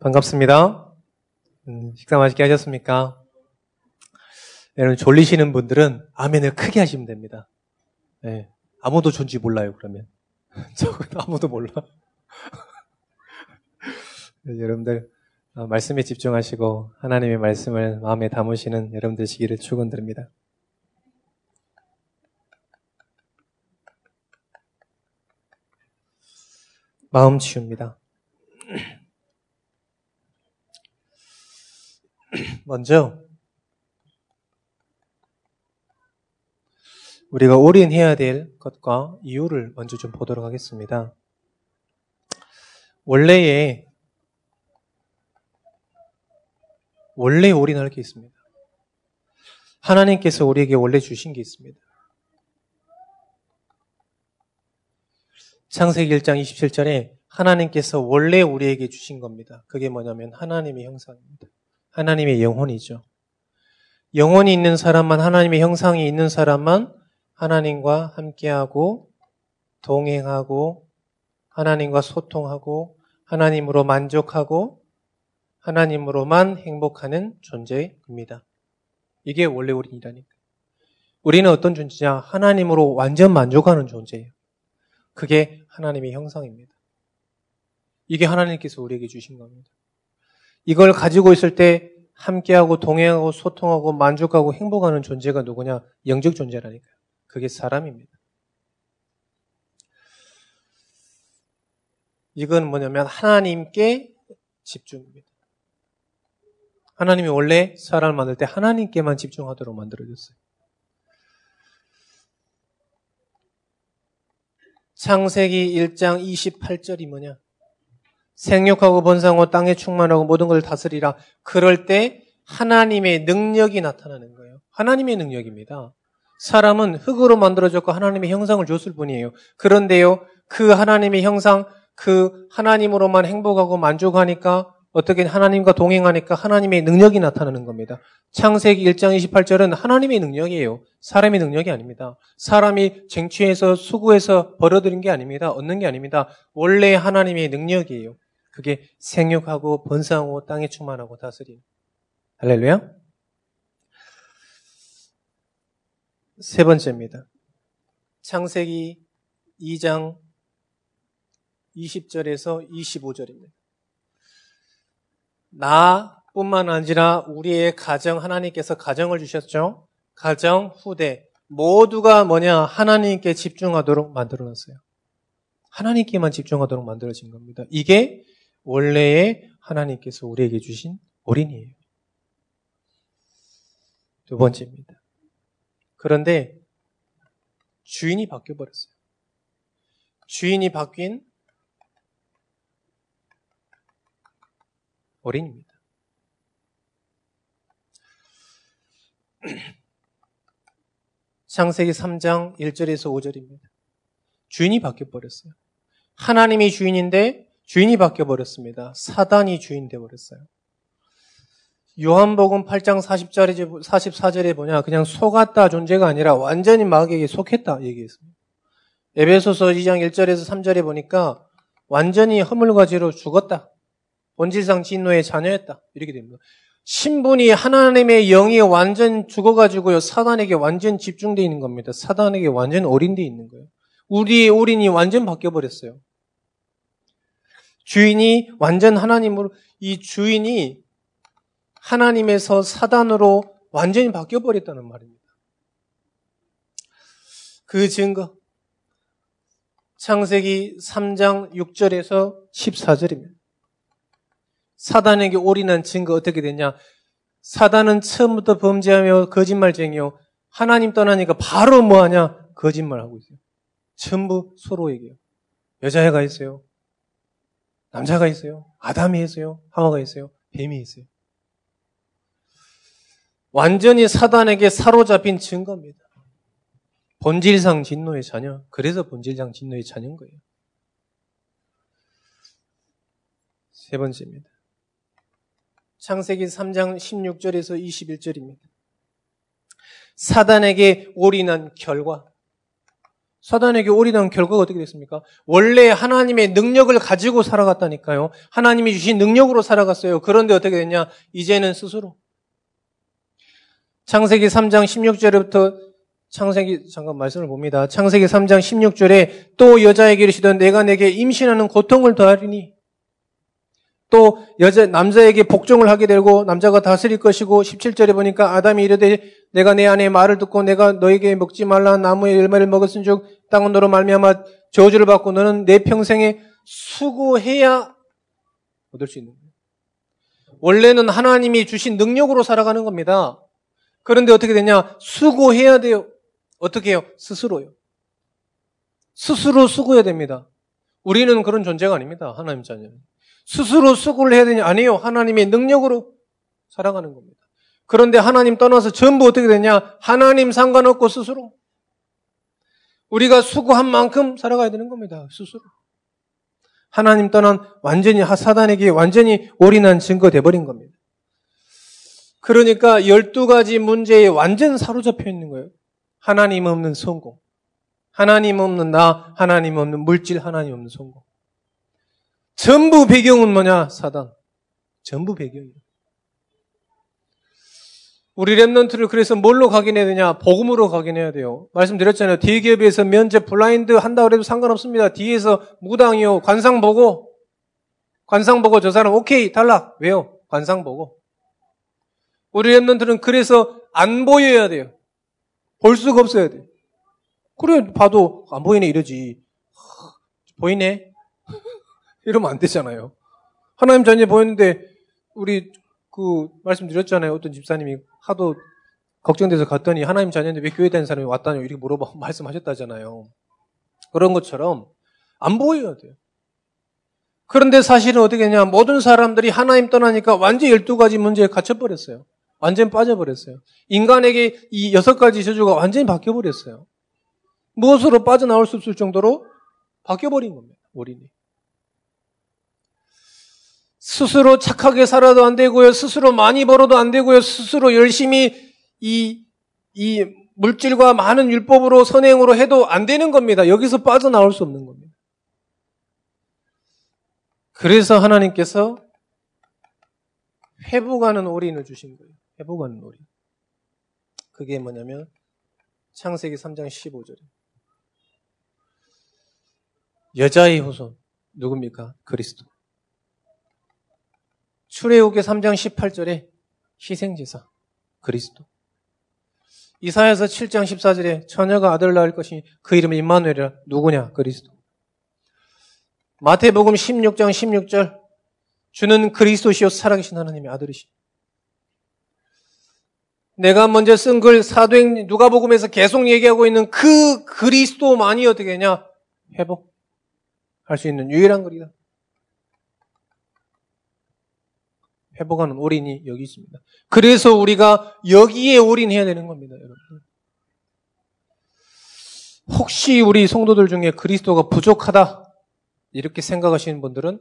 반갑습니다. 음, 식사 맛있게 하셨습니까? 여러분 졸리시는 분들은 아멘을 크게 하시면 됩니다. 네, 아무도 존지 몰라요 그러면. 저건 아무도 몰라. 여러분들 어, 말씀에 집중하시고 하나님의 말씀을 마음에 담으시는 여러분들 시기를 축원드립니다. 마음 치웁니다. 먼저 우리가 올인해야 될 것과 이유를 먼저 좀 보도록 하겠습니다. 원래에 원래 올인할 게 있습니다. 하나님께서 우리에게 원래 주신 게 있습니다. 창세기 1장 27절에 하나님께서 원래 우리에게 주신 겁니다. 그게 뭐냐면 하나님의 형상입니다. 하나님의 영혼이죠. 영혼이 있는 사람만, 하나님의 형상이 있는 사람만 하나님과 함께하고, 동행하고, 하나님과 소통하고, 하나님으로 만족하고, 하나님으로만 행복하는 존재입니다. 이게 원래 우리이라니까. 우리는 어떤 존재냐? 하나님으로 완전 만족하는 존재예요. 그게 하나님의 형상입니다. 이게 하나님께서 우리에게 주신 겁니다. 이걸 가지고 있을 때 함께하고 동행하고 소통하고 만족하고 행복하는 존재가 누구냐? 영적 존재라니까요. 그게 사람입니다. 이건 뭐냐면 하나님께 집중입니다. 하나님이 원래 사람을 만들 때 하나님께만 집중하도록 만들어졌어요. 창세기 1장 28절이 뭐냐? 생육하고 번성하고 땅에 충만하고 모든 걸 다스리라. 그럴 때 하나님의 능력이 나타나는 거예요. 하나님의 능력입니다. 사람은 흙으로 만들어졌고 하나님의 형상을 줬을 뿐이에요. 그런데요, 그 하나님의 형상, 그 하나님으로만 행복하고 만족하니까 어떻게 하나님과 동행하니까 하나님의 능력이 나타나는 겁니다. 창세기 1장 28절은 하나님의 능력이에요. 사람의 능력이 아닙니다. 사람이 쟁취해서 수고해서 벌어들인 게 아닙니다. 얻는 게 아닙니다. 원래 하나님의 능력이에요. 그게 생육하고 번성하고 땅에 충만하고 다스림. 할렐루야. 세 번째입니다. 창세기 2장 20절에서 25절입니다. 나뿐만 아니라 우리의 가정 하나님께서 가정을 주셨죠. 가정, 후대 모두가 뭐냐 하나님께 집중하도록 만들어 놨어요. 하나님께만 집중하도록 만들어진 겁니다. 이게 원래의 하나님께서 우리에게 주신 어린이에요. 두 번째입니다. 그런데 주인이 바뀌어 버렸어요. 주인이 바뀐 어린입니다. 창세기 3장 1절에서 5절입니다. 주인이 바뀌어 버렸어요. 하나님이 주인인데 주인이 바뀌어 버렸습니다. 사단이 주인 되어 버렸어요. 요한복음 8장 40절에, 44절에 보냐, 그냥 속았다 존재가 아니라 완전히 마귀에게 속했다 얘기했습니다. 에베소서 2장 1절에서 3절에 보니까 완전히 허물과지로 죽었다. 본질상 진노의 자녀였다. 이렇게 됩니다. 신분이 하나님의 영이 완전 죽어가지고요. 사단에게 완전 집중되어 있는 겁니다. 사단에게 완전 어린데 있는 거예요. 우리의 어린이 완전 바뀌어버렸어요. 주인이 완전 하나님으로, 이 주인이 하나님에서 사단으로 완전히 바뀌어 버렸다는 말입니다. 그 증거. 창세기 3장 6절에서 14절입니다. 사단에게 올인한 증거 어떻게 되냐? 사단은 처음부터 범죄하며 거짓말쟁이요. 하나님 떠나니까 바로 뭐 하냐? 거짓말하고 있어요. 전부 서로에게요. 여자애가 있어요. 남자가 있어요. 아담이 있어요. 하와가 있어요. 뱀이 있어요. 완전히 사단에게 사로잡힌 증거입니다. 본질상 진노의 자녀. 그래서 본질상 진노의 자녀인 거예요. 세 번째입니다. 창세기 3장 16절에서 21절입니다. 사단에게 올인한 결과. 사단에게 올인한 결과가 어떻게 됐습니까? 원래 하나님의 능력을 가지고 살아갔다니까요. 하나님이 주신 능력으로 살아갔어요. 그런데 어떻게 됐냐? 이제는 스스로. 창세기 3장 16절부터 창세기 잠깐 말씀을 봅니다. 창세기 3장 16절에 또 여자에게 이르시던 내가 내게 임신하는 고통을 더하리니 또 여자 남자에게 복종을 하게 되고 남자가 다스릴 것이고 17절에 보니까 아담이 이르되 내가 내 아내의 말을 듣고 내가 너에게 먹지 말라 나무의 열매를 먹었은즉 땅은 너로 말미암아 저주를 받고 너는 내 평생에 수고해야 얻을 수 있는 거예요. 원래는 하나님이 주신 능력으로 살아가는 겁니다. 그런데 어떻게 되냐? 수고해야 돼요. 어떻게 해요? 스스로요. 스스로 수고해야 됩니다. 우리는 그런 존재가 아닙니다. 하나님 자녀는. 스스로 수고를 해야 되냐? 아니요. 하나님의 능력으로 살아가는 겁니다. 그런데 하나님 떠나서 전부 어떻게 되냐? 하나님 상관없고 스스로. 우리가 수고한 만큼 살아가야 되는 겁니다. 스스로. 하나님 떠난 완전히 사단에게 완전히 올인한 증거 돼버린 겁니다. 그러니까 12가지 문제에 완전 사로잡혀 있는 거예요. 하나님 없는 성공. 하나님 없는 나, 하나님 없는 물질, 하나님 없는 성공. 전부 배경은 뭐냐? 사단. 전부 배경이에요. 우리 remnant를 그래서 뭘로 각인해야 되냐? 복음으로 각인해야 돼요. 말씀드렸잖아요. 대기업에서 면접 블라인드 한다고 해도 상관없습니다. 뒤에서 무당이요. 관상 보고. 관상 보고 저 사람 오케이 탈락. 왜요? 관상 보고. 우리 remnant는 그래서 안 보여야 돼요. 볼 수가 없어야 돼. 그래 봐도 안 보이네 이러지. 보이네. 이러면 안 되잖아요. 하나님 자녀 보였는데 우리 그 말씀드렸잖아요. 어떤 집사님이 하도 걱정돼서 갔더니 하나님 자녀인데 왜 교회 다니는 사람이 왔다뇨 이렇게 물어봐 말씀하셨다잖아요. 그런 것처럼 안 보여야 돼요. 그런데 사실은 어떻게 했냐 모든 사람들이 하나님 떠나니까 완전 12가지 문제에 갇혀버렸어요. 완전 빠져버렸어요. 인간에게 이 여섯 가지 저주가 완전히 바뀌어버렸어요. 무엇으로 빠져나올 수 없을 정도로 바뀌어버린 겁니다. 우리는. 스스로 착하게 살아도 안 되고요. 스스로 많이 벌어도 안 되고요. 스스로 열심히 이, 이 물질과 많은 율법으로 선행으로 해도 안 되는 겁니다. 여기서 빠져나올 수 없는 겁니다. 그래서 하나님께서 회복하는 올인을 주신 거예요. 회복하는 올인. 그게 뭐냐면 창세기 3장 15절에 여자의 후손 누굽니까? 그리스도. 출애굽기 3장 18절에 희생제사 그리스도. 이사야서 7장 14절에 처녀가 아들을 낳을 것이 그 이름은 임마누엘이라 누구냐? 그리스도. 마태복음 16장 16절 주는 그리스도시요 살아계신 하나님의 아들이시. 내가 먼저 쓴 글 사도행 누가복음에서 계속 얘기하고 있는 그 그리스도만이 어떻게 하냐? 회복할 수 있는 유일한 글이다. 회복하는 올인이 여기 있습니다. 그래서 우리가 여기에 올인해야 되는 겁니다, 여러분. 혹시 우리 성도들 중에 그리스도가 부족하다 이렇게 생각하시는 분들은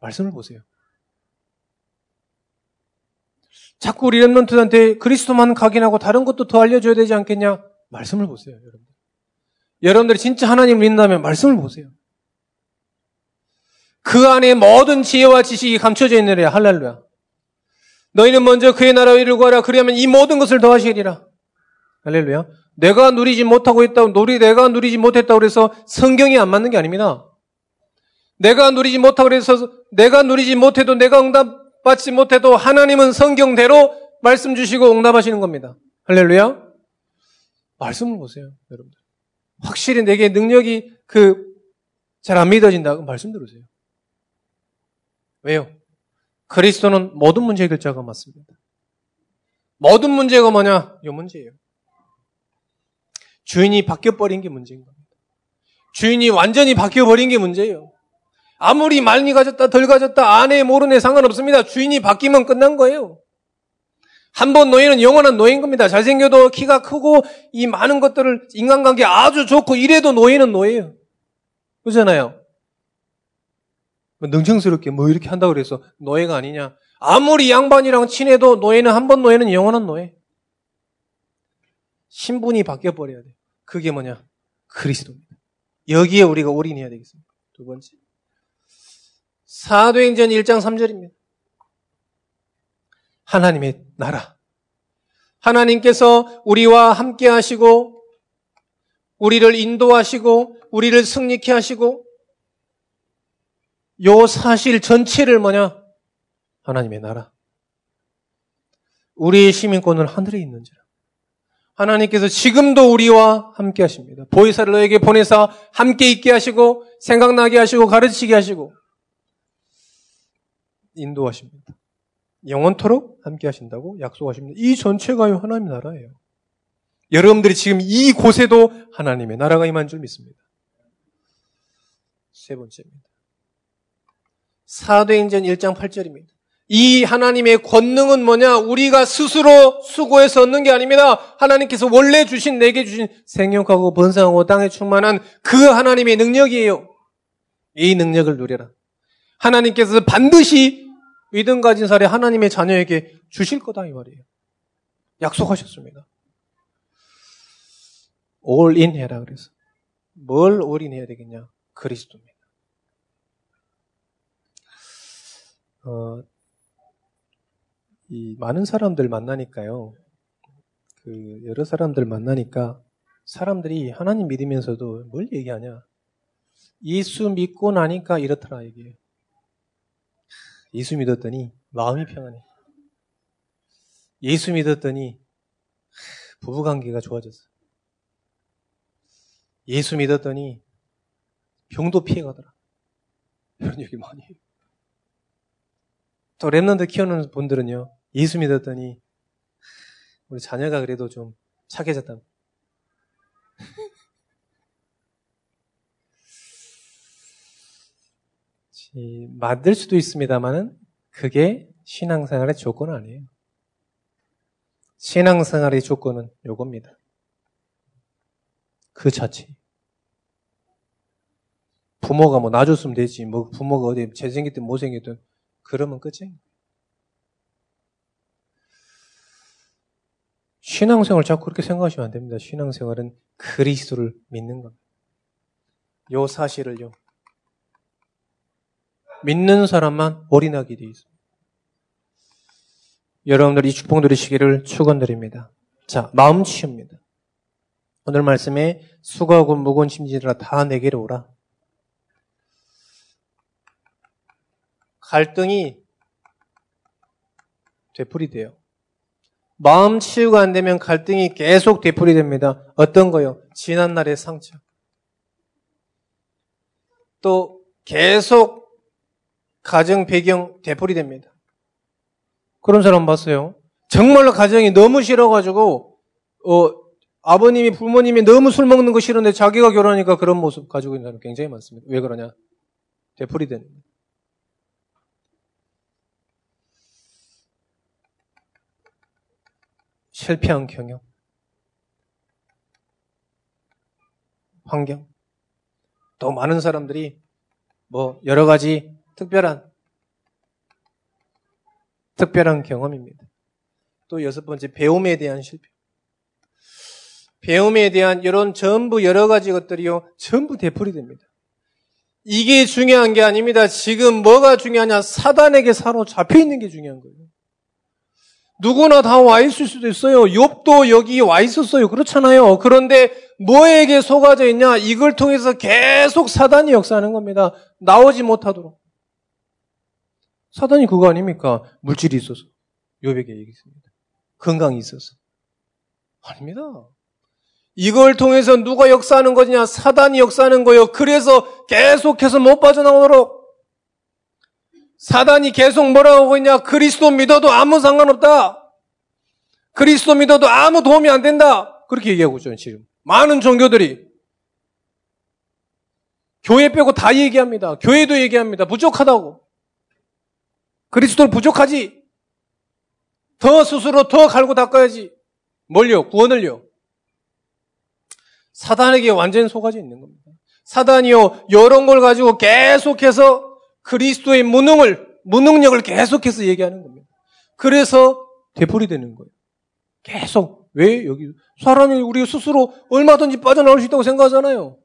말씀을 보세요. 자꾸 우리 랩런트한테 그리스도만 각인하고 다른 것도 더 알려줘야 되지 않겠냐? 말씀을 보세요, 여러분. 여러분들이 진짜 하나님을 믿는다면 말씀을 보세요. 그 안에 모든 지혜와 지식이 감춰져 있느냐, 할렐루야. 너희는 먼저 그의 나라와 이를 구하라. 그리하면 이 모든 것을 더하시리라. 할렐루야. 내가 누리지 못하고 있다고, 누리, 내가 누리지 못했다고 그래서 성경이 안 맞는 게 아닙니다. 내가 누리지 못하고 그래서 내가 누리지 못해도 내가 응답받지 못해도 하나님은 성경대로 말씀 주시고 응답하시는 겁니다. 할렐루야. 말씀을 보세요, 여러분들. 확실히 내게 능력이 그 잘 안 믿어진다. 말씀 들으세요. 왜요? 그리스도는 모든 문제 해결자가 맞습니다. 모든 문제가 뭐냐? 이 문제예요. 주인이 바뀌어버린 게 문제인 겁니다. 주인이 완전히 바뀌어버린 게 문제예요. 아무리 많이 가졌다, 덜 가졌다, 아내, 모르네 상관없습니다. 주인이 바뀌면 끝난 거예요. 한 번 노예는 영원한 노예인 겁니다. 잘생겨도 키가 크고 이 많은 것들을 인간관계 아주 좋고 이래도 노예는 노예예요. 그렇잖아요. 뭐 능청스럽게 뭐 이렇게 한다고 그래서 노예가 아니냐. 아무리 양반이랑 친해도 노예는 한 번 노예는 영원한 노예. 신분이 바뀌어 버려야 돼. 그게 뭐냐? 그리스도입니다. 여기에 우리가 올인해야 되겠습니다. 두 번째. 사도행전 1장 3절입니다. 하나님의 나라. 하나님께서 우리와 함께 하시고, 우리를 인도하시고, 우리를 승리케 하시고, 요 사실 전체를 뭐냐? 하나님의 나라. 우리의 시민권은 하늘에 있는지라. 하나님께서 지금도 우리와 함께 하십니다. 보이사를 너에게 보내사 함께 있게 하시고 생각나게 하시고 가르치게 하시고 인도하십니다. 영원토록 함께 하신다고 약속하십니다. 이 전체가요 하나님의 나라예요. 여러분들이 지금 이 곳에도 하나님의 나라가 임한 줄 믿습니다. 세 번째입니다. 사도행전 1장 8절입니다. 이 하나님의 권능은 뭐냐? 우리가 스스로 수고해서 얻는 게 아닙니다. 하나님께서 원래 주신, 내게 주신 생육하고 번성하고 땅에 충만한 그 하나님의 능력이에요. 이 능력을 누려라. 하나님께서 반드시 믿음 가진 사례 하나님의 자녀에게 주실 거다, 이 말이에요. 약속하셨습니다. 올인 해라, 그래서. 뭘 올인해야 되겠냐? 그리스도입니다. 어, 이 많은 사람들 만나니까요. 그 여러 사람들 만나니까 사람들이 하나님 믿으면서도 뭘 얘기하냐? 예수 믿고 나니까 이렇더라 이게. 예수 믿었더니 마음이 평안해. 예수 믿었더니 부부 관계가 좋아졌어. 예수 믿었더니 병도 피해가더라. 이런 얘기 많이 해요. 또 랩런드 키우는 분들은요. 예수 믿었더니 우리 자녀가 그래도 좀 착해졌다. 만들 수도 있습니다만은 그게 신앙생활의 조건은 아니에요. 신앙생활의 조건은 요겁니다. 그 자체. 부모가 뭐 놔줬으면 되지. 뭐 부모가 어디 잘생겼든 못생겼든 그러면 끝이에요. 신앙생활 자꾸 그렇게 생각하시면 안 됩니다. 신앙생활은 그리스도를 믿는 겁니다. 요 사실을요. 믿는 사람만 올인하게 되어 있습니다. 여러분들 이 축복 누리시기를 축원드립니다. 자, 마음 치웁니다. 오늘 말씀에 수고하고 무거운 짐지라 다 내게로 오라. 갈등이 되풀이돼요. 마음 치유가 안 되면 갈등이 계속 되풀이 됩니다. 어떤 거요? 지난 날의 상처. 또 계속 가정 배경 되풀이 됩니다. 그런 사람 봤어요. 정말로 가정이 너무 싫어가지고, 어, 아버님이, 부모님이 너무 술 먹는 거 싫은데 자기가 결혼하니까 그런 모습 가지고 있는 사람 굉장히 많습니다. 왜 그러냐? 되풀이 되는 거예요. 실패한 경영, 환경, 또 많은 사람들이 뭐 여러 가지 특별한 특별한 경험입니다. 또 여섯 번째 배움에 대한 실패. 배움에 대한 이런 전부 여러 가지 것들이요 전부 되풀이 됩니다. 이게 중요한 게 아닙니다. 지금 뭐가 중요하냐? 사단에게 사로잡혀 있는 게 중요한 거예요. 누구나 다 와 있을 수도 있어요. 욥도 여기 와 있었어요. 그렇잖아요. 그런데 뭐에게 속아져 있냐? 이걸 통해서 계속 사단이 역사하는 겁니다. 나오지 못하도록. 사단이 그거 아닙니까? 물질이 있어서. 욥에게 얘기했습니다. 건강이 있어서. 아닙니다. 이걸 통해서 누가 역사하는 거냐? 사단이 역사하는 거예요. 그래서 계속해서 못 빠져나오도록 사단이 계속 뭐라고 하고 있냐? 그리스도 믿어도 아무 상관없다. 그리스도 믿어도 아무 도움이 안 된다. 그렇게 얘기하고 있죠, 지금. 많은 종교들이. 교회 빼고 다 얘기합니다. 교회도 얘기합니다. 부족하다고. 그리스도는 부족하지. 더 스스로 더 갈고 닦아야지. 뭘요? 구원을요. 사단에게 완전 속아져 있는 겁니다. 사단이요, 이런 걸 가지고 계속해서 그리스도의 무능을, 무능력을 계속해서 얘기하는 겁니다. 그래서 되풀이 되는 거예요. 계속. 왜 여기, 사람이 우리 스스로 얼마든지 빠져나올 수 있다고 생각하잖아요.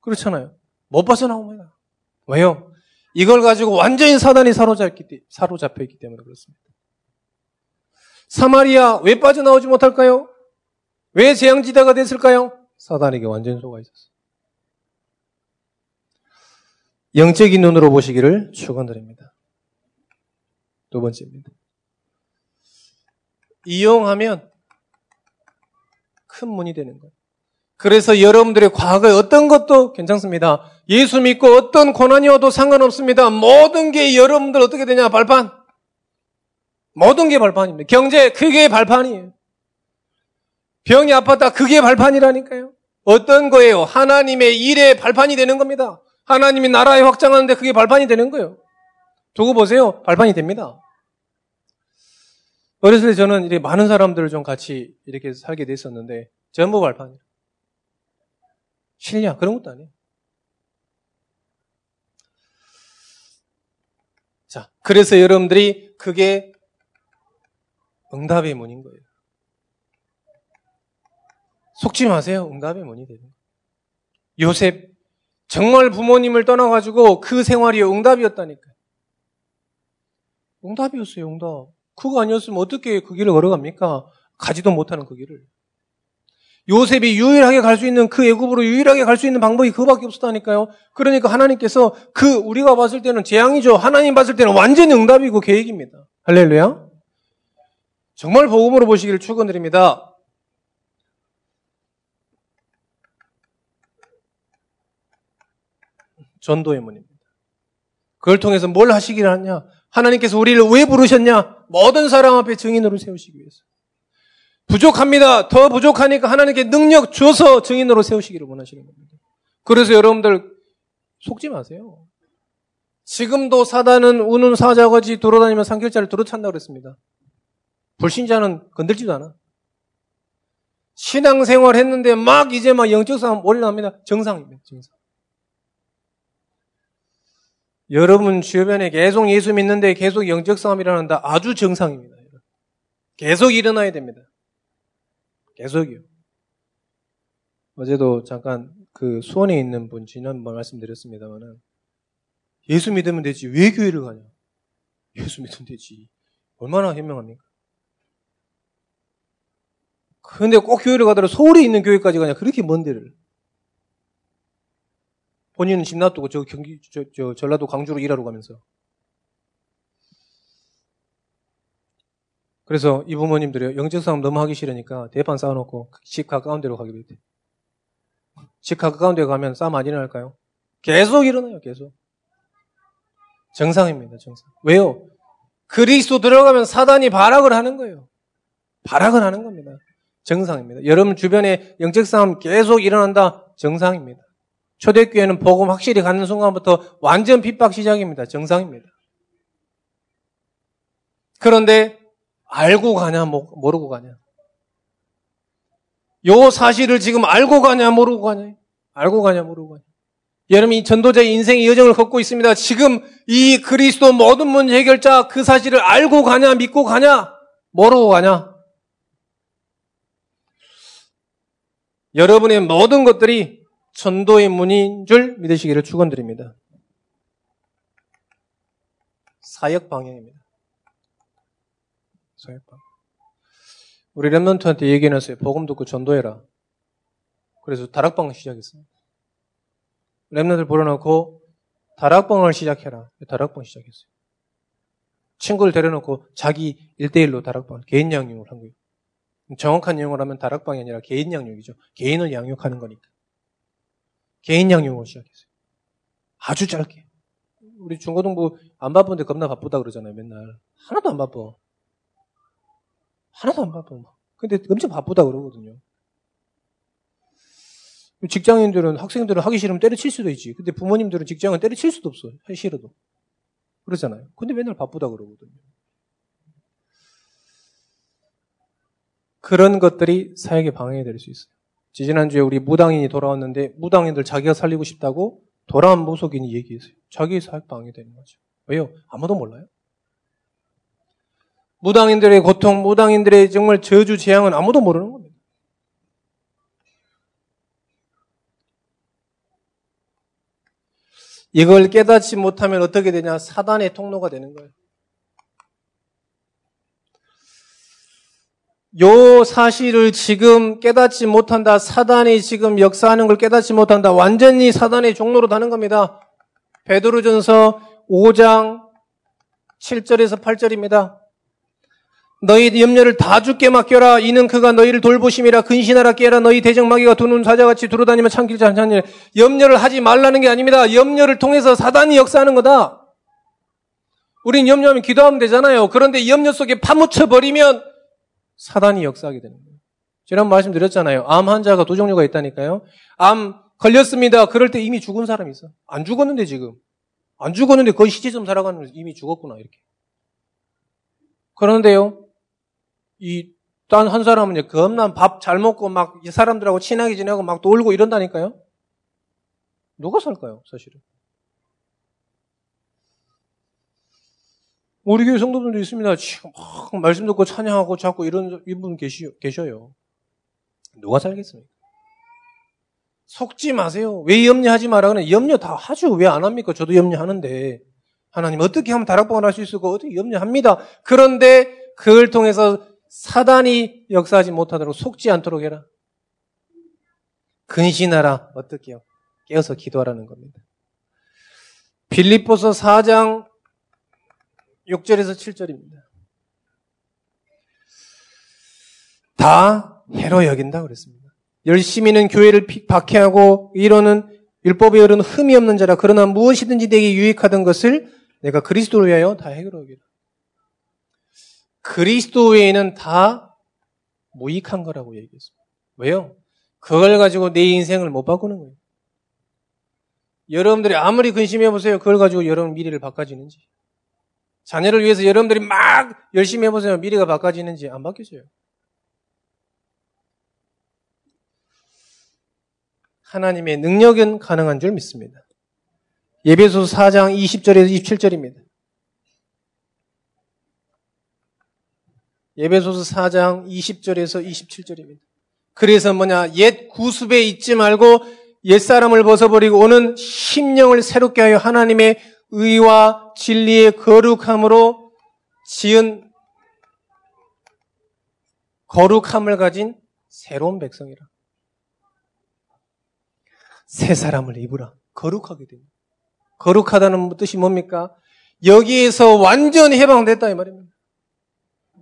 그렇잖아요. 못 빠져나옵니다. 왜요? 이걸 가지고 완전히 사단이 사로잡기, 사로잡혀 있기 때문에 그렇습니다. 사마리아 왜 빠져나오지 못할까요? 왜 재앙지대가 됐을까요? 사단에게 완전히 속아 있었어요. 영적인 눈으로 보시기를 축원드립니다. 두 번째입니다. 이용하면 큰 문이 되는 거예요. 그래서 여러분들의 과거에 어떤 것도 괜찮습니다. 예수 믿고 어떤 고난이 와도 상관없습니다. 모든 게 여러분들 어떻게 되냐? 발판. 모든 게 발판입니다. 경제, 그게 발판이에요. 병이 아팠다, 그게 발판이라니까요. 어떤 거예요? 하나님의 일에 발판이 되는 겁니다. 하나님이 나라에 확장하는데 그게 발판이 되는 거예요. 두고 보세요. 발판이 됩니다. 어렸을 때 저는 이렇게 많은 사람들을 좀 같이 이렇게 살게 됐었는데 전부 발판이에요. 실냐? 그런 것도 아니에요. 자, 그래서 여러분들이 그게 응답의 문인 거예요. 속지 마세요. 응답의 문이 되는 거예요. 요셉, 정말 부모님을 떠나가지고 그 생활이 응답이었다니까요. 응답이었어요, 응답. 그거 아니었으면 어떻게 그 길을 걸어갑니까? 가지도 못하는 그 길을. 요셉이 유일하게 갈 수 있는 그 애굽으로 유일하게 갈 수 있는 방법이 그밖에 없었다니까요. 그러니까 하나님께서 그 우리가 봤을 때는 재앙이죠. 하나님 봤을 때는 완전 응답이고 계획입니다. 할렐루야. 정말 복음으로 보시기를 축원드립니다. 전도의 문입니다. 그걸 통해서 뭘 하시기를 하냐? 하나님께서 우리를 왜 부르셨냐? 모든 사람 앞에 증인으로 세우시기 위해서. 부족합니다. 더 부족하니까 하나님께 능력 줘서 증인으로 세우시기를 원하시는 겁니다. 그래서 여러분들 속지 마세요. 지금도 사단은 우는 사자같이 돌아다니며 상결자를 들어찬다고 그랬습니다. 불신자는 건들지도 않아. 신앙생활 했는데 막 이제 막 영적 싸움 올라갑니다. 정상입니다. 정상. 여러분 주변에 계속 예수 믿는데 계속 영적 싸움이 일어난다. 아주 정상입니다. 계속 일어나야 됩니다. 계속이요. 어제도 잠깐 그 수원에 있는 분 지난번 말씀드렸습니다만은 예수 믿으면 되지 왜 교회를 가냐? 예수 믿으면 되지. 얼마나 현명합니까? 근데 꼭 교회를 가더라도 서울에 있는 교회까지 가냐? 그렇게 먼 데를. 본인은 집 놔두고 저 경기, 저, 저 전라도 광주로 일하러 가면서. 그래서 이 부모님들이 영적 싸움 너무 하기 싫으니까 대판 쌓아놓고 집 가까운 데로 가기로 했대. 집 가까운 데 가면 싸움 안 일어날까요? 계속 일어나요, 계속. 정상입니다, 정상. 왜요? 그리스도 들어가면 사단이 발악을 하는 거예요. 발악을 하는 겁니다. 정상입니다. 여러분 주변에 영적 싸움 계속 일어난다. 정상입니다. 초대교회는 복음 확실히 가는 순간부터 완전 핍박 시작입니다. 정상입니다. 그런데 알고 가냐 모르고 가냐? 요 사실을 지금 알고 가냐 모르고 가냐? 알고 가냐 모르고 가냐? 여러분 이 전도자의 인생의 여정을 걷고 있습니다. 지금 이 그리스도 모든 문제 해결자 그 사실을 알고 가냐 믿고 가냐 모르고 가냐? 여러분의 모든 것들이 전도의 문인 줄 믿으시기를 축원드립니다. 사역 방향입니다. 사역 방향. 우리 랩런트한테 얘기해놨어요. 복음 듣고 전도해라. 그래서 다락방을 시작했어요. 랩런트를 불러놓고 다락방을 시작해라. 다락방 시작했어요. 친구를 데려놓고 자기 일대일로 다락방, 개인 양육을 한 거예요. 정확한 내용을 하면 다락방이 아니라 개인 양육이죠. 개인을 양육하는 거니까. 개인 양육을 시작했어요. 아주 짧게. 우리 중고등부 안 바쁜데 겁나 바쁘다 그러잖아요, 맨날. 하나도 안 바빠. 하나도 안 바빠. 근데 엄청 바쁘다 그러거든요. 직장인들은, 학생들은 하기 싫으면 때려칠 수도 있지. 근데 부모님들은 직장은 때려칠 수도 없어. 하기 싫어도. 그러잖아요. 근데 맨날 바쁘다 그러거든요. 그런 것들이 사역에 방해가 될수 있어요. 지지난주에 우리 무당인이 돌아왔는데 무당인들 자기가 살리고 싶다고 돌아온 무속인이 얘기했어요. 자기 사역 방해되는 거죠. 왜요? 아무도 몰라요. 무당인들의 고통, 무당인들의 정말 저주, 재앙은 아무도 모르는 겁니다. 이걸 깨닫지 못하면 어떻게 되냐? 사단의 통로가 되는 거예요. 요 사실을 지금 깨닫지 못한다. 사단이 지금 역사하는 걸 깨닫지 못한다. 완전히 사단의 종로로 다는 겁니다. 베드로전서 5장 7절에서 8절입니다. 너희 염려를 다 죽게 맡겨라. 이는 그가 너희를 돌보심이라 근신하라 깨라. 너희 대적마귀가 두눈 사자같이 두루다니며 참길자 한찬일. 염려를 하지 말라는 게 아닙니다. 염려를 통해서 사단이 역사하는 거다. 우린 염려하면 기도하면 되잖아요. 그런데 염려 속에 파묻혀 버리면 사단이 역사하게 되는 거예요. 지난 말씀드렸잖아요. 암 환자가 두 종류가 있다니까요. 암 걸렸습니다. 그럴 때 이미 죽은 사람이 있어. 안 죽었는데 지금. 안 죽었는데 거의 시체좀 살아가는 이미 죽었구나 이렇게. 그런데요. 이 딴 한 사람은 겁난 밥 잘 먹고 막 사람들하고 친하게 지내고 막 놀고 이런다니까요. 누가 살까요, 사실은? 우리 교회 성도분들 있습니다. 지금 막 말씀 듣고 찬양하고 자꾸 이런 이분 계시, 계셔요. 누가 살겠습니까? 속지 마세요. 왜 염려하지 마라 그러는 염려 다 하죠. 왜 안 합니까? 저도 염려하는데. 하나님 어떻게 하면 다락방을 할 수 있을까? 어떻게 염려합니다. 그런데 그걸 통해서 사단이 역사하지 못하도록 속지 않도록 해라. 근신하라. 어떻게요? 깨어서 기도하라는 겁니다. 빌립보서 4장 6절에서 7절입니다. 다 해로 여긴다 그랬습니다. 열심히는 교회를 박해하고 이러는 율법에 이르는 흠이 없는 자라 그러나 무엇이든지 내게 유익하던 것을 내가 그리스도를 위하여 다 해결하기라. 그리스도 외에는 다 무익한 거라고 얘기했습니다. 왜요? 그걸 가지고 내 인생을 못 바꾸는 거예요. 여러분들이 아무리 근심해 보세요. 그걸 가지고 여러분 미래를 바꿔지는지. 자녀를 위해서 여러분들이 막 열심히 해보세요. 미래가 바꿔지는지 안 바뀌어져요. 하나님의 능력은 가능한 줄 믿습니다. 예배소 4장 20절에서 27절입니다. 예배소서 4장 20절에서 27절입니다. 그래서 뭐냐, 옛 구습에 있지 말고 옛사람을 벗어버리고 오는 심령을 새롭게 하여 하나님의 의와 진리의 거룩함으로 지은 거룩함을 가진 새로운 백성이라. 새 사람을 입으라. 거룩하게 됩니다. 거룩하다는 뜻이 뭡니까? 여기에서 완전히 해방됐다 이 말입니다.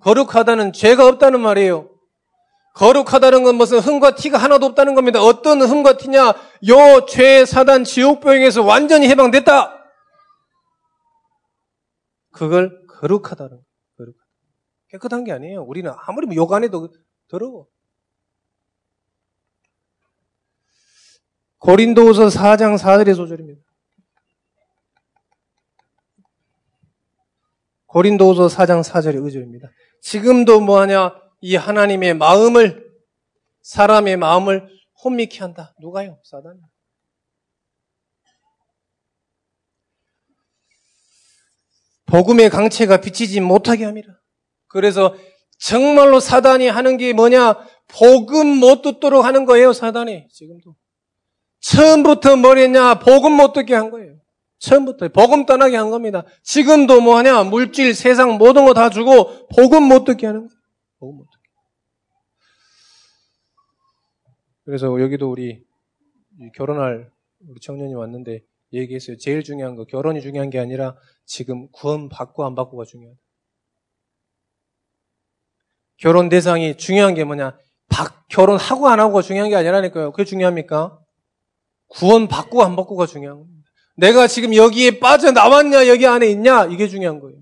거룩하다는 죄가 없다는 말이에요. 거룩하다는 건 무슨 흠과 티가 하나도 없다는 겁니다. 어떤 흠과 티냐? 요 죄, 사단, 지옥병에서 완전히 해방됐다. 그걸 거룩하다는 거예요. 거룩하다. 깨끗한 게 아니에요. 우리는 아무리 뭐욕안 해도 더러워. 고린도후서 4장 4절의 소절입니다. 고린도후서 4장 4절의 의절입니다. 지금도 뭐하냐? 이 하나님의 마음을 사람의 마음을 혼미케 한다. 누가요? 사단이. 복음의 강체가 비치지 못하게 합니다. 그래서 정말로 사단이 하는 게 뭐냐? 복음 못 듣도록 하는 거예요, 사단이. 지금도. 처음부터 뭘 했냐? 복음 못 듣게 한 거예요. 처음부터 복음 떠나게 한 겁니다. 지금도 뭐 하냐? 물질, 세상 모든 거 다 주고 복음 못 듣게 하는 거예요. 복음 못 듣게. 그래서 여기도 우리 결혼할 우리 청년이 왔는데 얘기했어요. 제일 중요한 거 결혼이 중요한 게 아니라 지금 구원 받고 안 받고가 중요하다. 결혼 대상이 중요한 게 뭐냐? 박, 결혼하고 안 하고가 중요한 게 아니라니까요. 그게 중요합니까? 구원 받고 안 받고가 중요한 겁니다. 내가 지금 여기에 빠져나왔냐, 여기 안에 있냐, 이게 중요한 거예요.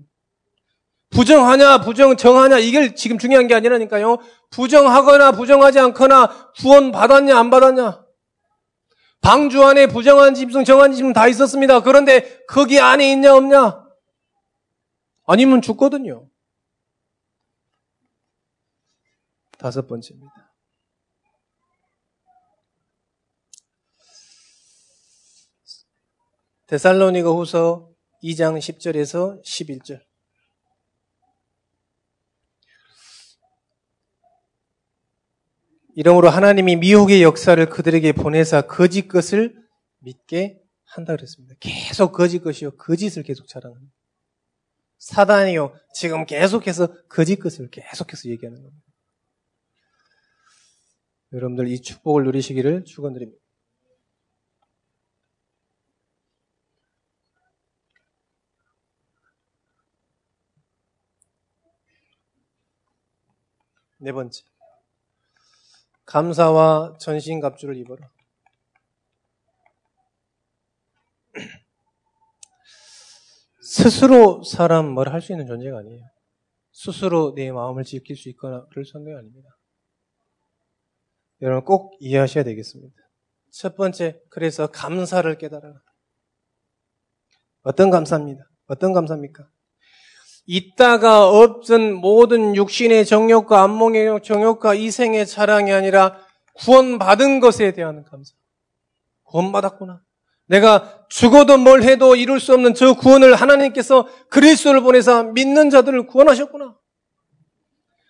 부정하냐, 부정정하냐, 이게 지금 중요한 게 아니라니까요. 부정하거나 부정하지 않거나 구원 받았냐, 안 받았냐. 방주 안에 부정한 짐승, 정한 짐승 다 있었습니다. 그런데 거기 안에 있냐, 없냐? 아니면 죽거든요. 다섯 번째입니다. 데살로니가 후서 2장 10절에서 11절. 이러므로 하나님이 미혹의 역사를 그들에게 보내사 거짓 것을 믿게 한다 그랬습니다. 계속 거짓 것이요. 거짓을 계속 자랑합니다. 사단이요. 지금 계속해서 거짓 것을 계속해서 얘기하는 겁니다. 여러분들 이 축복을 누리시기를 축원드립니다. 네 번째. 감사와 전신갑주를 입어라. 스스로 사람 뭘 할 수 있는 존재가 아니에요. 스스로 내 마음을 지킬 수 있거나 그럴 상대가 아닙니다. 여러분 꼭 이해하셔야 되겠습니다. 첫 번째, 그래서 감사를 깨달아라. 어떤 감사입니다. 어떤 감사입니까? 있다가 없던 모든 육신의 정욕과 안목의 정욕과 이생의 자랑이 아니라 구원받은 것에 대한 감사. 구원받았구나. 내가 죽어도 뭘 해도 이룰 수 없는 저 구원을 하나님께서 그리스도를 보내서 믿는 자들을 구원하셨구나.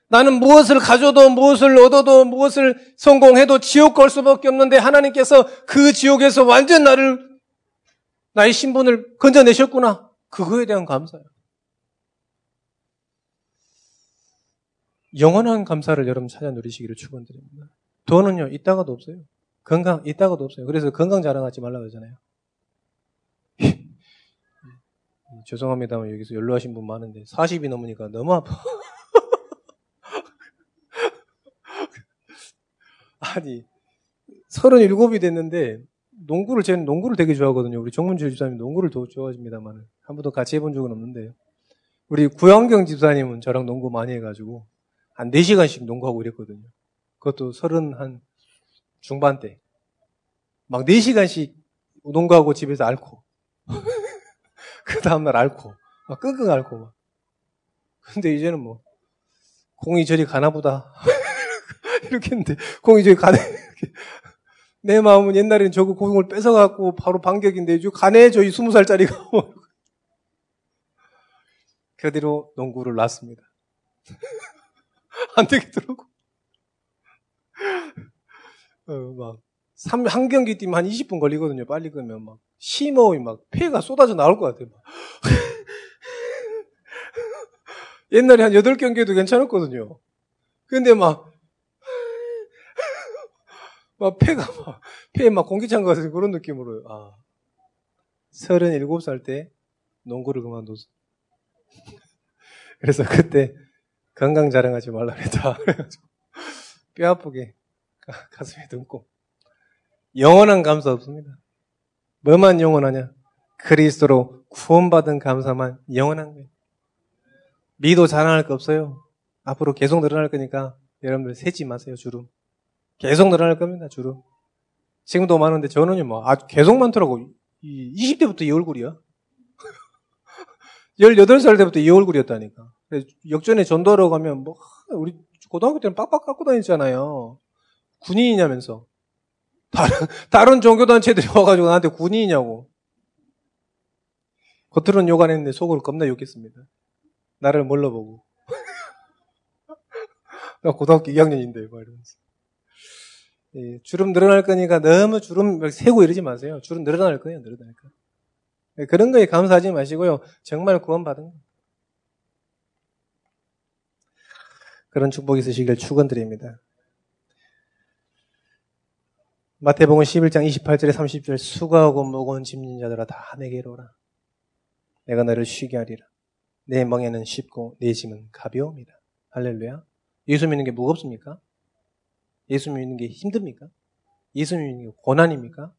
나는 무엇을 가져도 무엇을 얻어도 무엇을 성공해도 지옥 갈 수밖에 없는데 하나님께서 그 지옥에서 완전 나를 나의 신분을 건져내셨구나. 그거에 대한 감사예요. 영원한 감사를 여러분 찾아 누리시기를 축원드립니다. 돈은요 있다가도 없어요. 건강 있다가도 없어요. 그래서 건강 자랑하지 말라고 하잖아요. 죄송합니다만 여기서 연로하신 분 많은데 40이 넘으니까 너무 아파. 아니 37이 됐는데 농구를 저는 농구를 되게 좋아하거든요. 우리 정문주 집사님 농구를 더 좋아하십니다만 한 번도 같이 해본 적은 없는데요. 우리 구영경 집사님은 저랑 농구 많이 해가지고 한 4시간씩 농구하고 이랬거든요. 그것도 서른 한 중반 때. 막 4시간씩 농구하고 집에서 앓고. 그 다음날 앓고. 막 끙끙 앓고 막. 근데 이제는 뭐, 공이 저리 가나 보다. 이렇게 했는데, 공이 저리 가네. 내 마음은 옛날에는 저거 공을 뺏어갖고 바로 반격인데, 요즘 가네, 저희 20살짜리가. 그 뒤로 농구를 놨습니다. 안 되겠더라고. 어, 막, 3, 한 경기 뛰면 한 20분 걸리거든요. 빨리 끄면 막, 심호흡이 막, 폐가 쏟아져 나올 것 같아요. 옛날에 한 8경기도 괜찮았거든요. 근데 막, 막 폐가 막, 폐에 막 공기찬 것 같은 그런 느낌으로, 아. 37살 때 농구를 그만뒀어. 그래서 그때 건강 자랑하지 말라 그랬다. 뼈 아프게 가슴에 등고 영원한 감사 없습니다. 뭐만 영원하냐? 그리스도로 구원받은 감사만 영원한 거예요. 미도 자랑할 거 없어요. 앞으로 계속 늘어날 거니까 여러분들 세지 마세요, 주름. 계속 늘어날 겁니다, 주름. 지금도 많은데 저는요, 뭐, 아, 계속 많더라고. 20대부터 이 얼굴이야. 18살 때부터 이 얼굴이었다니까. 역전에 전도하러 가면 뭐 우리 고등학교 때는 빡빡 깎고 다녔잖아요. 군인이냐면서. 다른 다른 종교 단체들이 와가지고 나한테 군인이냐고. 겉으로는 욕 안 했는데 속으로 겁나 욕했습니다. 나를 뭘로 보고. 나 고등학교 2학년인데 막 이러면서. 예, 주름 늘어날 거니까 너무 주름 세고 이러지 마세요. 주름 늘어날 거예요, 늘어날 거. 예, 그런 거에 감사하지 마시고요. 정말 구원받은 거. 그런 축복이 있으시길 축원드립니다. 마태복음 11장 28절에 30절 수고하고 무거운 짐진 자들아 다 내게로 오라. 내가 너를 쉬게 하리라. 내 멍에는 쉽고 내 짐은 가벼웁니다. 할렐루야. 예수 믿는 게 무겁습니까? 예수 믿는 게 힘듭니까? 예수 믿는 게 고난입니까?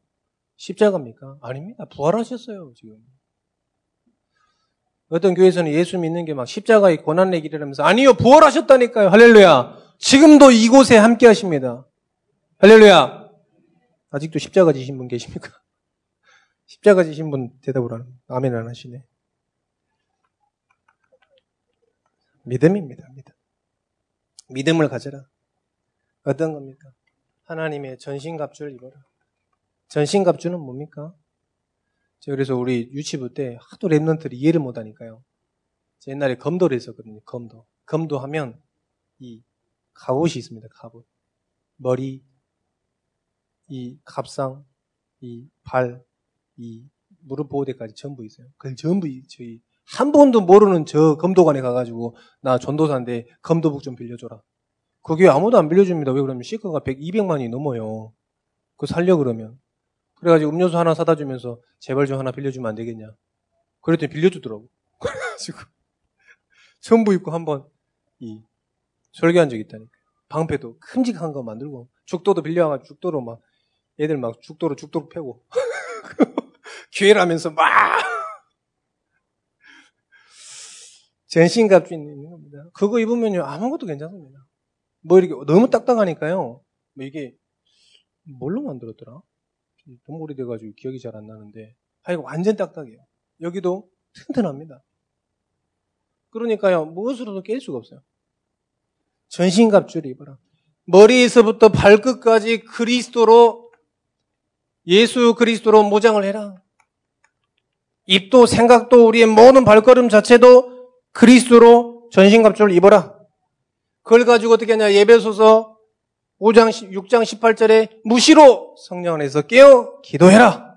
십자가입니까? 아닙니다. 부활하셨어요, 지금. 어떤 교회에서는 예수 믿는 게 막 십자가의 고난의 길이라면서 아니요 부활하셨다니까요. 할렐루야. 지금도 이곳에 함께 하십니다. 할렐루야. 아직도 십자가 지신 분 계십니까? 십자가 지신 분 대답을 하는 아멘 안 하시네. 믿음입니다 믿음. 믿음을 가져라. 어떤 겁니까? 하나님의 전신갑주를 입어라. 전신갑주는 뭡니까? 그래서 우리 유치부 때 하도 랩런트들이 이해를 못하니까요. 옛날에 검도를 했었거든요. 검도. 검도 하면 이 갑옷이 있습니다. 갑옷. 머리, 이 갑상, 이 발, 이 무릎 보호대까지 전부 있어요. 그걸 전부 저희 한 번도 모르는 저 검도관에 가가지고 나 전도사인데 검도북 좀 빌려줘라. 그게 아무도 안 빌려줍니다. 왜 그러면 시가가 100, 200만이 넘어요. 그거 살려 그러면. 그래가지고 음료수 하나 사다 주면서 제발 좀 하나 빌려주면 안 되겠냐. 그랬더니 빌려주더라고. 그래가지고 전부 입고 한번 이 설교한 적이 있다니까. 방패도 큼직한 거 만들고 죽도도 빌려와가지고 죽도로 막 애들 막 죽도로 죽도로 패고 기회라면서 막 전신갑주 있는 겁니다. 그거 입으면요 아무것도 괜찮습니다. 뭐 이렇게 너무 딱딱하니까요. 뭐 이게 뭘로 만들었더라? 너무 오래돼가지고 기억이 잘 안 나는데 하여간 완전 딱딱해요. 여기도 튼튼합니다. 그러니까요 무엇으로도 깰 수가 없어요. 전신갑주를 입어라. 머리에서부터 발끝까지 그리스도로 예수 그리스도로 모장을 해라. 입도 생각도 우리의 모든 발걸음 자체도 그리스도로 전신갑주를 입어라. 그걸 가지고 어떻게 하냐. 예배소서 5장, 6장 18절에 무시로 성령 안에서 깨어 기도해라.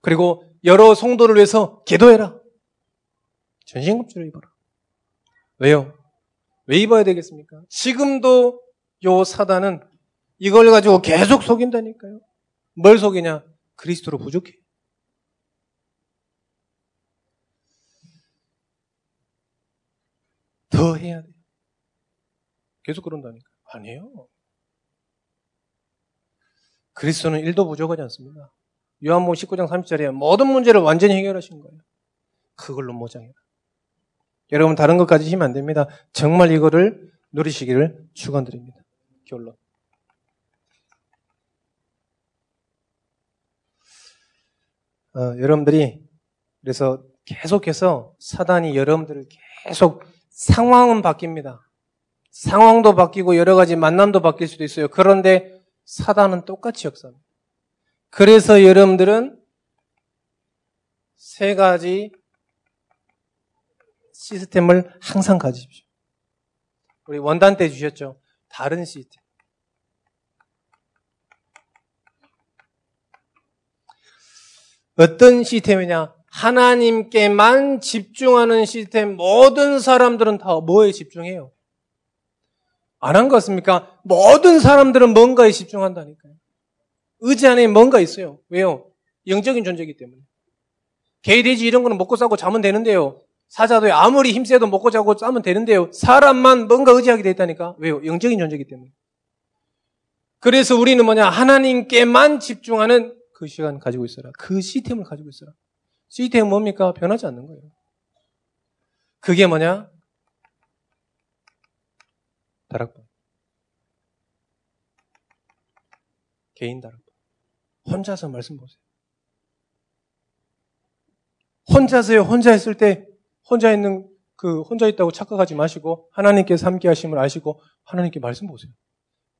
그리고 여러 성도를 위해서 기도해라. 전신갑주를 입어라. 왜요? 왜 입어야 되겠습니까? 지금도 요 사단은 이걸 가지고 계속 속인다니까요. 뭘 속이냐? 그리스도로 부족해. 더 해야 돼요. 계속 그런다니까. 아니에요. 그리스도는 1도 부족하지 않습니다. 요한복음 19장 30절에 모든 문제를 완전히 해결하신 거예요. 그걸로 모장해라. 여러분 다른 것까지 힘면 안 됩니다. 정말 이거를 누리시기를 축원드립니다. 결론. 어, 여러분들이 그래서 계속해서 사단이 여러분들을 계속 상황은 바뀝니다. 상황도 바뀌고 여러 가지 만남도 바뀔 수도 있어요. 그런데 사단은 똑같이 역사합니다. 그래서 여러분들은 세 가지 시스템을 항상 가지십시오. 우리 원단 때 주셨죠. 다른 시스템. 어떤 시스템이냐? 하나님께만 집중하는 시스템. 모든 사람들은 다 뭐에 집중해요? 안 한것 같습니까? 모든 사람들은 뭔가에 집중한다니까요. 의지 안에 뭔가 있어요. 왜요? 영적인 존재이기 때문에. 개, 돼지 이런 거는 먹고 싸고 자면 되는데요. 사자도 아무리 힘세도 먹고 자고 싸면 되는데요. 사람만 뭔가 의지하게 돼 있다니까. 왜요? 영적인 존재이기 때문에. 그래서 우리는 뭐냐? 하나님께만 집중하는 그 시간 가지고 있어라. 그 시스템을 가지고 있어라. 시스템은 뭡니까? 변하지 않는 거예요. 그게 뭐냐? 다락방. 개인 다락방. 혼자서 말씀 보세요. 혼자서요, 혼자 있을 때 혼자 있는 그 혼자 있다고 착각하지 마시고 하나님께서 함께 하심을 아시고 하나님께 말씀 보세요.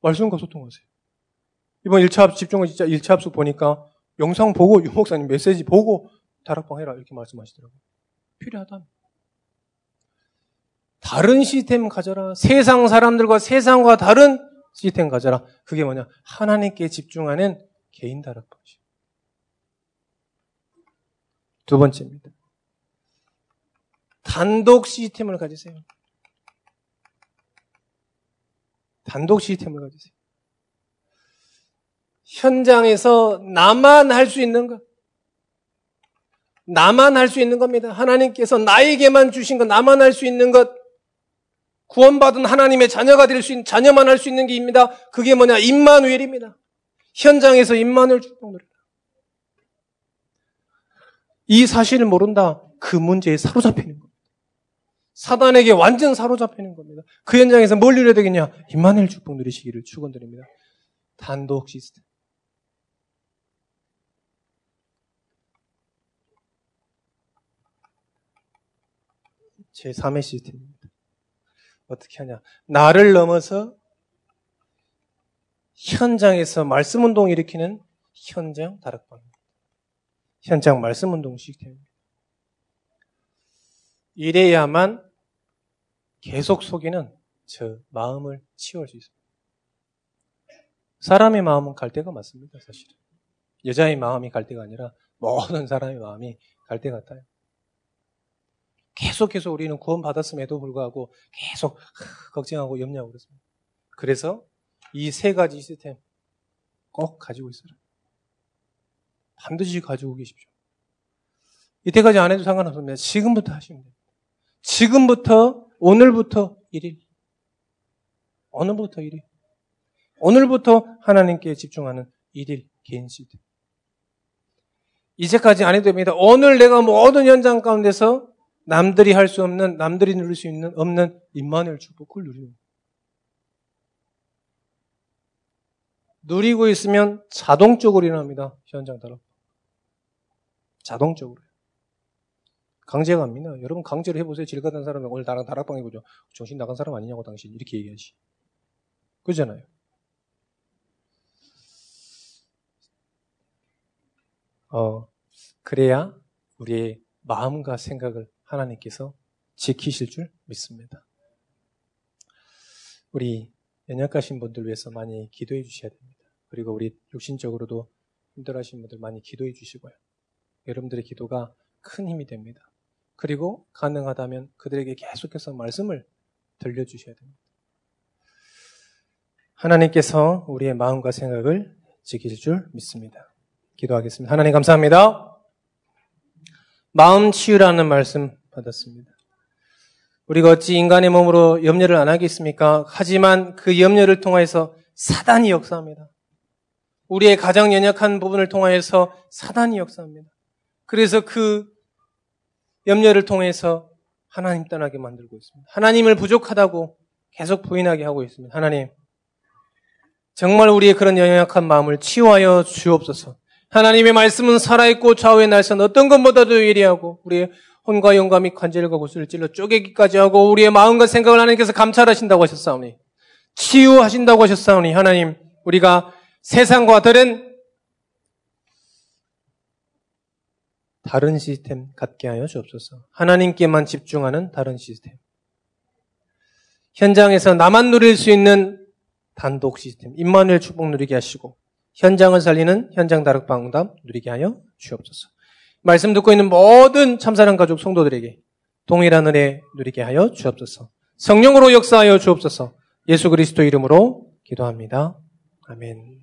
말씀과 소통하세요. 이번 1차 합, 집중은 진짜 1차 합숙 보니까 영상 보고 유목사님 메시지 보고 다락방 해라 이렇게 말씀하시더라고요. 필요하다. 다른 시스템 가져라. 세상 사람들과 세상과 다른 시스템 가져라. 그게 뭐냐? 하나님께 집중하는 개인 다락방이죠. 두 번째입니다. 단독 시스템을 가지세요. 단독 시스템을 가지세요. 현장에서 나만 할 수 있는 것. 나만 할 수 있는 겁니다. 하나님께서 나에게만 주신 것, 나만 할 수 있는 것. 구원받은 하나님의 자녀가 될 수 있는, 자녀만 할 수 있는 게 입니다. 그게 뭐냐? 임마누엘입니다. 현장에서 임마누엘 축복 누린다. 이 사실을 모른다. 그 문제에 사로잡히는 겁니다. 사단에게 완전 사로잡히는 겁니다. 그 현장에서 뭘 누려야 되겠냐? 임마누엘 축복 누리시기를 축원드립니다. 단독 시스템. 제3의 시스템입니다. 어떻게 하냐? 나를 넘어서 현장에서 말씀 운동 일으키는 현장 다락방입니다. 현장 말씀 운동 시스템입니다. 이래야만 계속 속이는 저 마음을 치유할 수 있습니다. 사람의 마음은 갈 데가 많습니다, 사실은. 여자의 마음이 갈 데가 아니라 모든 사람의 마음이 갈 때 같아요. 계속해서 우리는 구원 받았음에도 불구하고 계속 걱정하고 염려하고 그렇습니다. 그래서 이 세 가지 시스템 꼭 가지고 있어라. 반드시 가지고 계십시오. 이때까지 안 해도 상관없습니다. 지금부터 하시면 됩니다. 지금부터, 오늘부터 1일. 오늘부터 1일. 오늘부터 하나님께 집중하는 1일 개인 시대. 이제까지 안 해도 됩니다. 오늘 내가 모든 현장 가운데서 남들이 할 수 없는, 남들이 누릴 수 있는, 없는 임마누엘 축복을 누리는 누리고 있으면 자동적으로 일어납니다. 현장 따라. 자동적으로. 강제가 합니다. 여러분 강제로 해보세요. 질 가던 사람은 오늘 나랑 다락방 해보죠. 정신 나간 사람 아니냐고 당신 이렇게 얘기하지. 그잖아요. 어, 그래야 우리의 마음과 생각을 하나님께서 지키실 줄 믿습니다. 우리 연약하신 분들 위해서 많이 기도해 주셔야 됩니다. 그리고 우리 육신적으로도 힘들어하신 분들 많이 기도해 주시고요. 여러분들의 기도가 큰 힘이 됩니다. 그리고 가능하다면 그들에게 계속해서 말씀을 들려주셔야 됩니다. 하나님께서 우리의 마음과 생각을 지키실 줄 믿습니다. 기도하겠습니다. 하나님 감사합니다. 마음 치유라는 말씀 받았습니다. 우리가 어찌 인간의 몸으로 염려를 안 하겠습니까? 하지만 그 염려를 통해서 사단이 역사합니다. 우리의 가장 연약한 부분을 통하여서 사단이 역사합니다. 그래서 그 염려를 통해서 하나님 떠나게 만들고 있습니다. 하나님을 부족하다고 계속 부인하게 하고 있습니다. 하나님, 정말 우리의 그런 연약한 마음을 치유하여 주옵소서. 하나님의 말씀은 살아있고 좌우의 날선 어떤 것보다도 예리하고 우리의 혼과 및 관절과 구슬을 찔러 쪼개기까지 하고 우리의 마음과 생각을 하나님께서 감찰하신다고 하셨사오니 치유하신다고 하셨사오니 하나님 우리가 세상과 다른 다른 시스템 갖게 하여 주옵소서. 하나님께만 집중하는 다른 시스템. 현장에서 나만 누릴 수 있는 단독 시스템. 임마누엘 축복 누리게 하시고 현장을 살리는 현장 다락방담 누리게 하여 주옵소서. 말씀 듣고 있는 모든 참사랑 가족 성도들에게 동일한 은혜 누리게 하여 주옵소서. 성령으로 역사하여 주옵소서. 예수 그리스도 이름으로 기도합니다. 아멘.